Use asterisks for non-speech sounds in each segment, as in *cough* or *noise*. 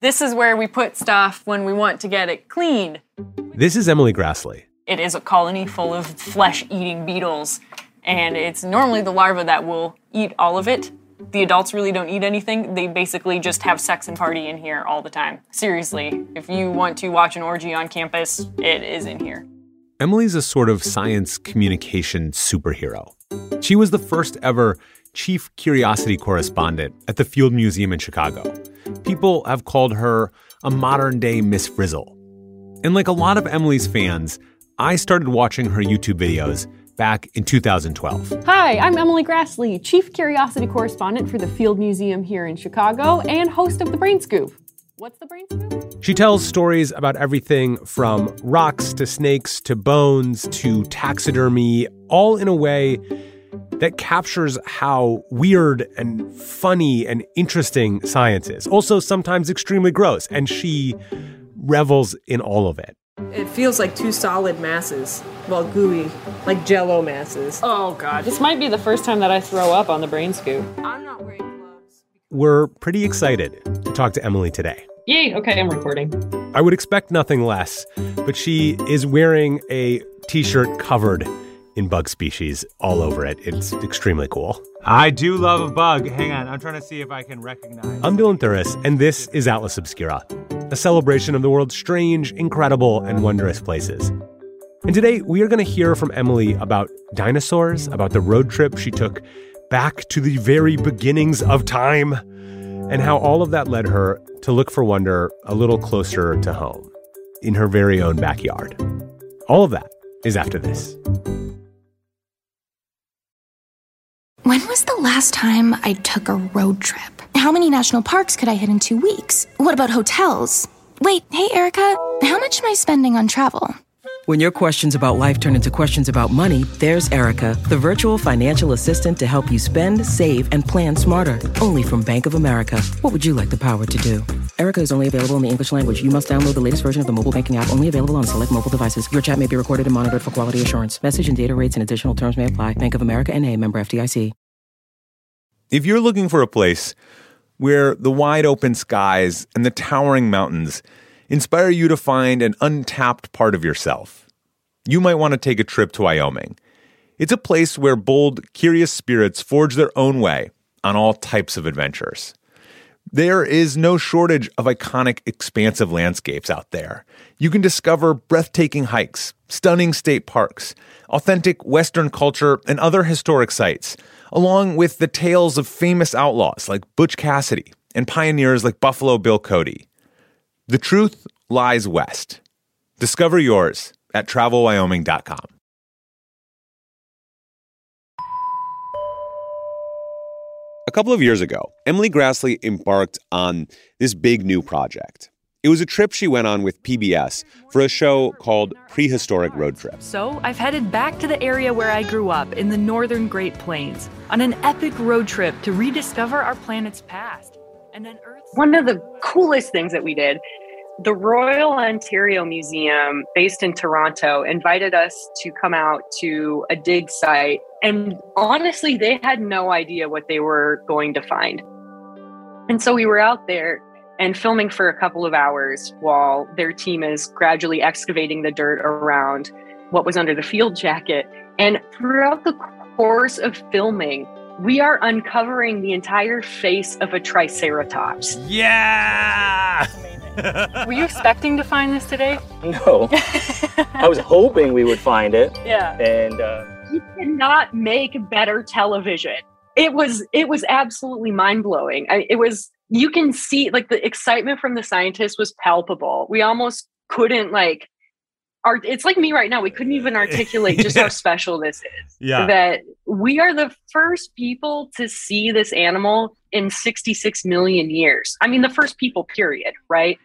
This is where we put stuff when we want to get it cleaned. This is Emily Graslie. It is a colony full of flesh eating beetles, and it's normally the larva that will eat all of it. The adults really don't eat anything. They basically just have sex and party in here all the time. Seriously, if you want to watch an orgy on campus, it is in here. Emily's a sort of science communication superhero. She was the first ever chief curiosity correspondent at the Field Museum in Chicago. People have called her a modern day Miss Frizzle. And like a lot of Emily's fans, I started watching her YouTube videos back in 2012. Hi, I'm Emily Graslie, Chief Curiosity Correspondent for the Field Museum here in Chicago and host of The Brain Scoop. What's the Brain Scoop? She tells stories about everything from rocks to snakes to bones to taxidermy, all in a way that captures how weird and funny and interesting science is. Also, sometimes extremely gross, and she revels in all of it. It feels like two solid masses, well, gooey, like jello masses. Oh, God. This might be the first time that I throw up on the Brain Scoop. I'm not wearing gloves. We're pretty excited to talk to Emily today. Yay, okay, I'm recording. I would expect nothing less, but she is wearing a t shirt covered in bug species all over it. It's extremely cool. I do love a bug. Hang on, I'm trying to see if I can recognize. I'm Dylan Thuras, and this is Atlas Obscura, a celebration of the world's strange, incredible, and wondrous places. And today we are going to hear from Emily about dinosaurs, about the road trip she took back to the very beginnings of time, and how all of that led her to look for wonder a little closer to home, in her very own backyard. All of that is after this. When was the last time I took a road trip? How many national parks could I hit in two weeks? What about hotels? Wait, hey, Erica, how much am I spending on travel? When your questions about life turn into questions about money, there's Erica, the virtual financial assistant to help you spend, save, and plan smarter. Only from Bank of America. What would you like the power to do? Erica is only available in the English language. You must download the latest version of the mobile banking app, only available on select mobile devices. Your chat may be recorded and monitored for quality assurance. Message and data rates and additional terms may apply. Bank of America and a member FDIC. If you're looking for a place where the wide open skies and the towering mountains inspire you to find an untapped part of yourself, you might want to take a trip to Wyoming. It's a place where bold, curious spirits forge their own way on all types of adventures. There is no shortage of iconic, expansive landscapes out there. You can discover breathtaking hikes, stunning state parks, authentic Western culture, and other historic sites, along with the tales of famous outlaws like Butch Cassidy and pioneers like Buffalo Bill Cody. The truth lies west. Discover yours at travelwyoming.com. A couple of years ago, Emily Graslie embarked on this big new project. It was a trip she went on with PBS for a show called Prehistoric Road Trip. So I've headed back to the area where I grew up in the northern Great Plains on an epic road trip to rediscover our planet's past and then Earth's. One of the coolest things that we did the Royal Ontario Museum, based in Toronto, invited us to come out to a dig site. And honestly, they had no idea what they were going to find. And so we were out there and filming for a couple of hours while their team is gradually excavating the dirt around what was under the field jacket. And throughout the course of filming, we are uncovering the entire face of a triceratops. Yeah! Were you expecting to find this today? No. I was hoping we would find it. Yeah. And uh, You cannot make better television. It was it was absolutely mind blowing. It was you can see like the excitement from the scientists was palpable. We almost couldn't like our, it's like me right now. We couldn't even articulate just how *laughs* special this is. Yeah. That we are the first people to see this animal in 66 million years. I mean the first people period, right?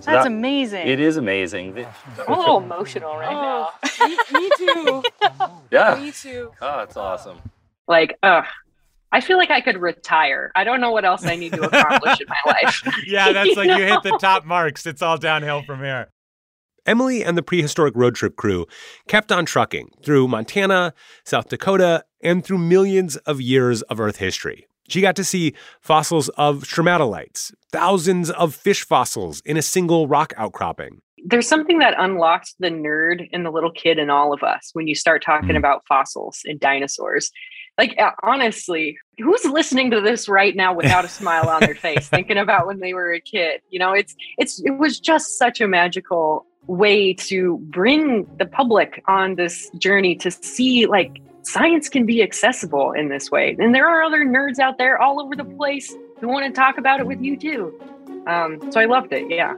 So That's that- amazing. It is amazing. The- I'm a little emotional right oh, now. me, me too. *laughs* yeah. me too. Oh, it's awesome. Like, ugh. I feel like I could retire. I don't know what else I need to accomplish in my *laughs* life. Yeah, that's *laughs* like you hit the top marks. It's all downhill from here. Emily and the prehistoric road trip crew kept on trucking through Montana, South Dakota, and through millions of years of Earth history, She got to see fossils of stromatolites, thousands of fish fossils in a single rock outcropping. There's something that unlocks the nerd in the little kid in all of us when you start talking Mhm. about fossils and dinosaurs. Like honestly, who's listening to this right now without a smile on their face, *laughs* thinking about when they were a kid? You know, it's it's it was just such a magical way to bring the public on this journey to see like science can be accessible in this way. And there are other nerds out there all over the place who want to talk about it with you too. Um, so I loved it. Yeah.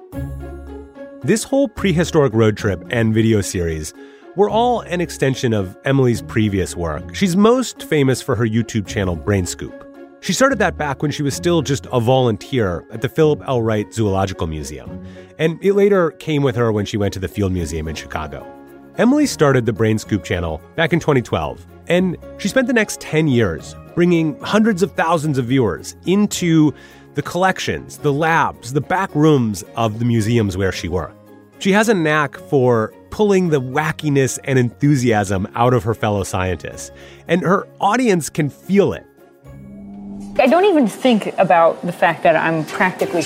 This whole prehistoric road trip and video series were all an extension of Emily's previous work. She's most famous for her YouTube channel, Brain Scoop. She started that back when she was still just a volunteer at the Philip L. Wright Zoological Museum, and it later came with her when she went to the Field Museum in Chicago. Emily started the Brain Scoop channel back in 2012, and she spent the next 10 years bringing hundreds of thousands of viewers into the collections, the labs, the back rooms of the museums where she worked. She has a knack for pulling the wackiness and enthusiasm out of her fellow scientists, and her audience can feel it. I don't even think about the fact that I'm practically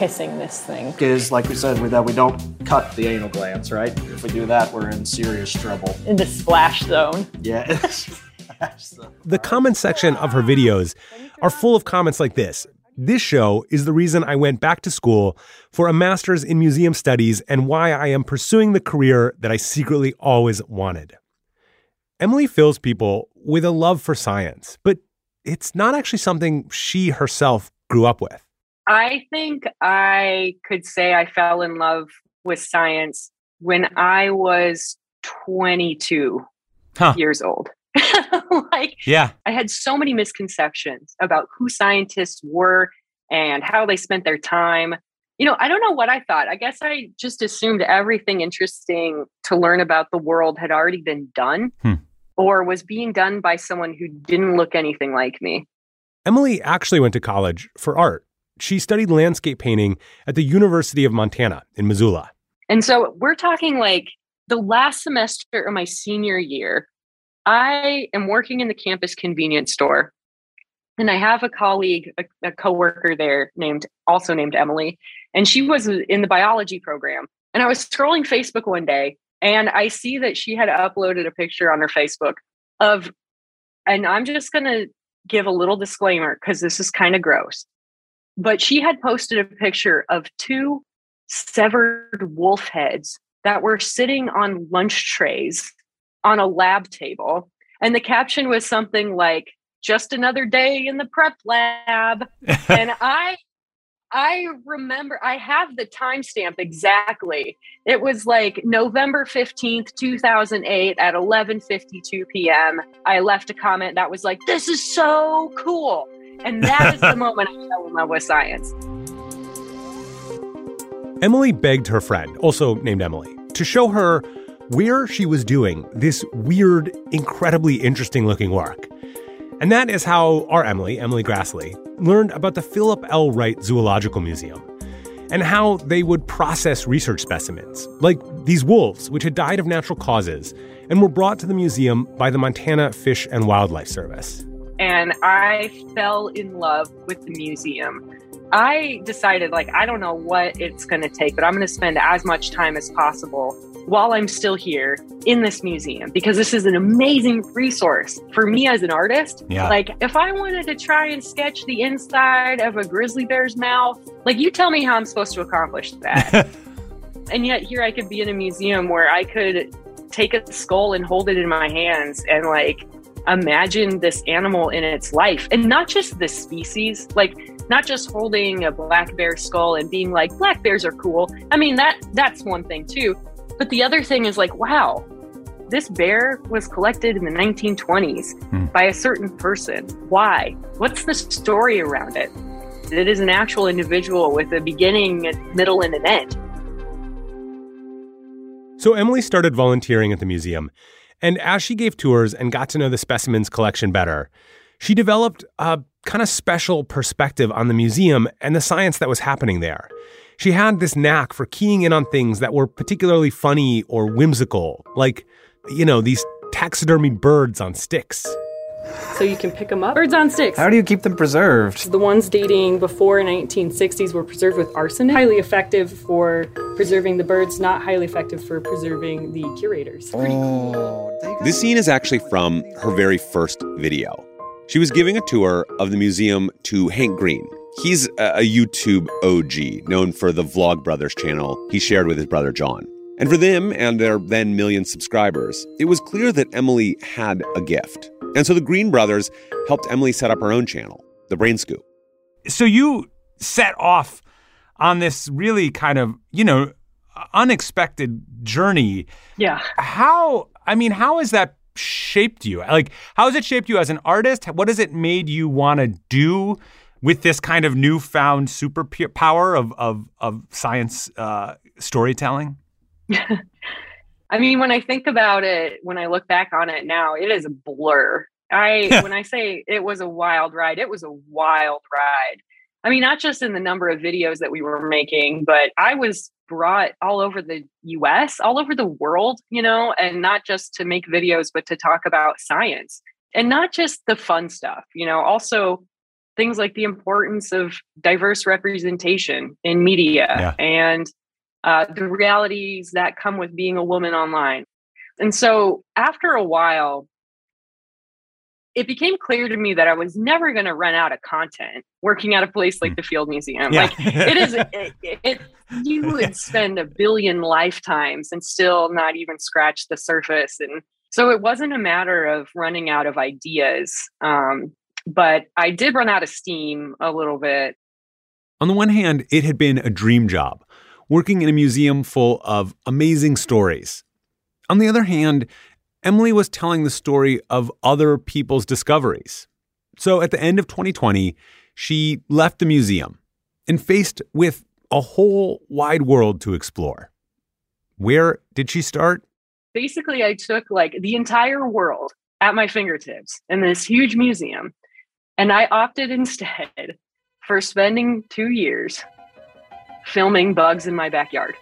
kissing this thing. Is like we said, we, that we don't cut the anal glands, right? If we do that, we're in serious trouble. In the splash zone. Yeah. *laughs* The comment section of her videos are full of comments like this. This show is the reason I went back to school for a master's in museum studies and why I am pursuing the career that I secretly always wanted. Emily fills people with a love for science, but it's not actually something she herself grew up with. I think I could say I fell in love with science when I was 22 Huh. years old. *laughs* like, Yeah. I had so many misconceptions about who scientists were and how they spent their time. You know, I don't know what I thought. I guess I just assumed everything interesting to learn about the world had already been done Hmm. or was being done by someone who didn't look anything like me. Emily actually went to college for art. She studied landscape painting at the University of Montana in Missoula. And so we're talking like the last semester of my senior year, I am working in the campus convenience store. And I have a colleague, a, a coworker there named also named Emily, and she was in the biology program. And I was scrolling Facebook one day and I see that she had uploaded a picture on her Facebook of and I'm just going to give a little disclaimer because this is kind of gross. But she had posted a picture of two severed wolf heads that were sitting on lunch trays on a lab table. And the caption was something like, just another day in the prep lab. *laughs* and I I remember I have the timestamp exactly. It was like November 15th, 2008 at 11:52 p.m. I left a comment that was like, "This is so cool." And that is the moment I fell in love with science. Emily begged her friend, also named Emily, to show her where she was doing this weird, incredibly interesting looking work. And that is how our Emily, Emily Graslie, learned about the Philip L. Wright Zoological Museum and how they would process research specimens, like these wolves, which had died of natural causes and were brought to the museum by the Montana Fish and Wildlife Service. And I fell in love with the museum. I decided, like, I don't know what it's going to take, but I'm going to spend as much time as possible while I'm still here in this museum because this is an amazing resource for me as an artist. Yeah. Like, if I wanted to try and sketch the inside of a grizzly bear's mouth, like, you tell me how I'm supposed to accomplish that. *laughs* and yet, here I could be in a museum where I could take a skull and hold it in my hands and, like, imagine this animal in its life. And not just the species like not just holding a black bear skull and being like black bears are cool. I mean that that's one thing too. But the other thing is like wow this bear was collected in the 1920s Hmm. by a certain person. Why? What's the story around it? It is an actual individual with a beginning a middle and an end. So Emily started volunteering at the museum, and as she gave tours and got to know the specimens collection better, she developed a kind of special perspective on the museum and the science that was happening there. She had this knack for keying in on things that were particularly funny or whimsical, like, you know, these taxidermied birds on sticks. So you can pick them up. Birds on sticks. How do you keep them preserved? The ones dating before 1960s were preserved with arsenic. Highly effective for preserving the birds, not highly effective for preserving the curators. Oh, This scene is actually from her very first video. She was giving a tour of the museum to Hank Green. He's a a YouTube OG, known for the Vlogbrothers channel he shared with his brother John. And for them and their then million subscribers, it was clear that Emily had a gift. And so the Green brothers helped Emily set up her own channel, The Brain Scoop. So you set off on this really kind of, you know, unexpected journey. Yeah. How, I mean, how has that shaped you? Like, how has it shaped you as an artist? What has it made you want to do with this kind of newfound superpower of, of, of science uh, storytelling? *laughs* I mean, when I think about it, when I look back on it now, it is a blur. I when I say it was a wild ride, it was a wild ride. I mean, not just in the number of videos that we were making, but I was brought all over the US, all over the world, you know, and not just to make videos, but to talk about science and not just the fun stuff, you know, also things like the importance of diverse representation in media Yeah. and uh, the realities that come with being a woman online. And so after a while, it became clear to me that I was never going to run out of content working at a place like the Field Museum. Yeah. Like it is, *laughs* it, it, you would spend a billion lifetimes and still not even scratch the surface. And so it wasn't a matter of running out of ideas. Um, but I did run out of steam a little bit. On the one hand, it had been a dream job, working in a museum full of amazing stories. On the other hand, Emily was telling the story of other people's discoveries. So at the end of 2020, she left the museum and faced with a whole wide world to explore. Where did she start? basically I took like the entire world at my fingertips in this huge museum. And I opted instead for spending two years filming bugs in my backyard.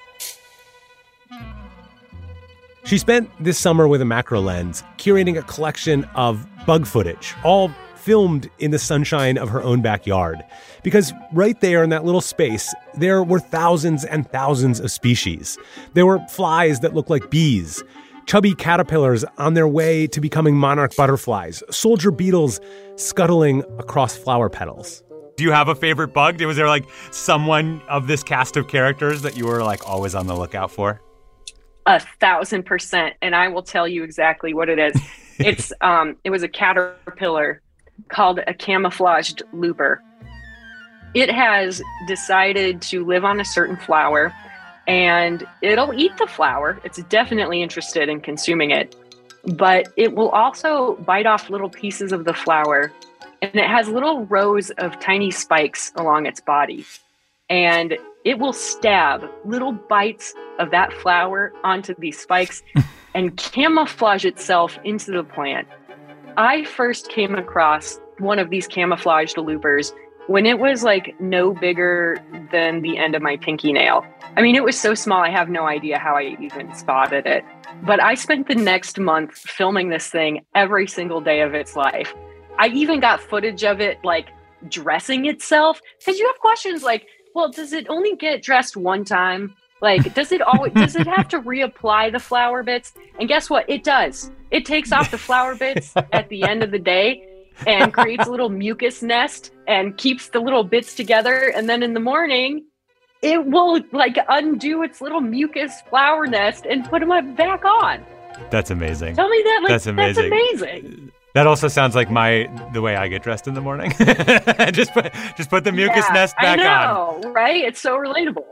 She spent this summer with a macro lens curating a collection of bug footage, all filmed in the sunshine of her own backyard. Because right there in that little space, there were thousands and thousands of species. There were flies that looked like bees, chubby caterpillars on their way to becoming monarch butterflies, soldier beetles scuttling across flower petals. Do you have a favorite bug? Was there like someone of this cast of characters that you were like always on the lookout for? A thousand percent. And I will tell you exactly what it is. *laughs* it's um it was a caterpillar called a camouflaged looper. It has decided to live on a certain flower and it'll eat the flower. It's definitely interested in consuming it, but it will also bite off little pieces of the flower. And it has little rows of tiny spikes along its body. And it will stab little bites of that flower onto these spikes *laughs* and camouflage itself into the plant. I first came across one of these camouflaged loopers when it was like no bigger than the end of my pinky nail. I mean, it was so small, I have no idea how I even spotted it. But I spent the next month filming this thing every single day of its life. I even got footage of it like dressing itself because you have questions like, well, does it only get dressed one time? Like, does it always does it have to reapply the flower bits? And guess what? It does. It takes off the flower bits at the end of the day and creates a little mucus nest and keeps the little bits together. And then in the morning, it will like undo its little mucus flower nest and put them back on. That's amazing. Tell me that. Like, That's amazing. That's amazing. That also sounds like my the way I get dressed in the morning. *laughs* just put just put the mucus Yeah, nest back on. I on. know, right? It's so relatable.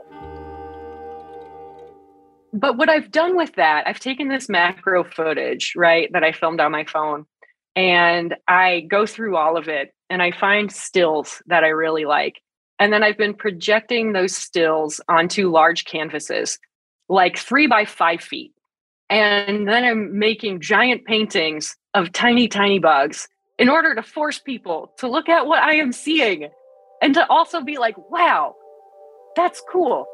But what I've done with that, I've taken this macro footage, right, that I filmed on my phone, and I go through all of it and I find stills that I really like. And then I've been projecting those stills onto large canvases, like three by five feet. And then I'm making giant paintings of tiny, tiny bugs in order to force people to look at what I am seeing and to also be like, wow, that's cool.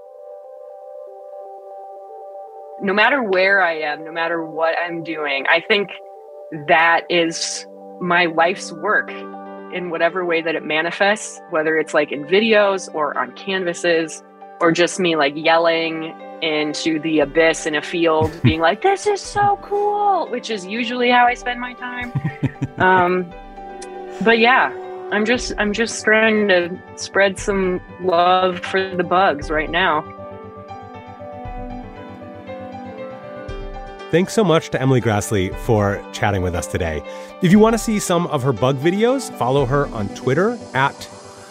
No matter where I am, no matter what I'm doing, I think that is my life's work in whatever way that it manifests, whether it's like in videos or on canvases or just me like yelling into the abyss in a field, *laughs* being like, this is so cool, which is usually how I spend my time. *laughs* um, but yeah, I'm just I'm just trying to spread some love for the bugs right now. Thanks so much to Emily Graslie for chatting with us today. If you want to see some of her bug videos, follow her on Twitter at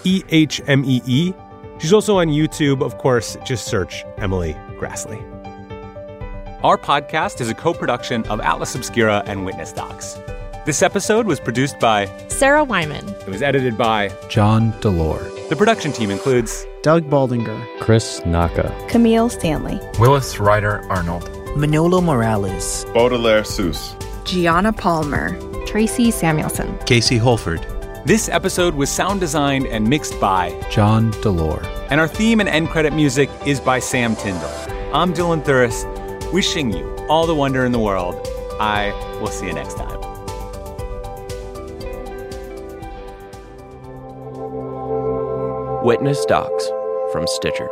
EHMEE. She's also on YouTube, of course, just search Emily Graslie. Our podcast is a co production of Atlas Obscura and Witness Docs. This episode was produced by Sarah Wyman. It was edited by John Delore. The production team includes Doug Baldinger, Chris Naka, Camille Stanley, Willis Ryder Arnold, Manolo Morales, Baudelaire Seuss, Gianna Palmer, Tracy Samuelson, Casey Holford. This episode was sound designed and mixed by John Delore. And our theme and end credit music is by Sam Tyndall. I'm Dylan Thuras, wishing you all the wonder in the world. I will see you next time. Witness Docs from Stitcher.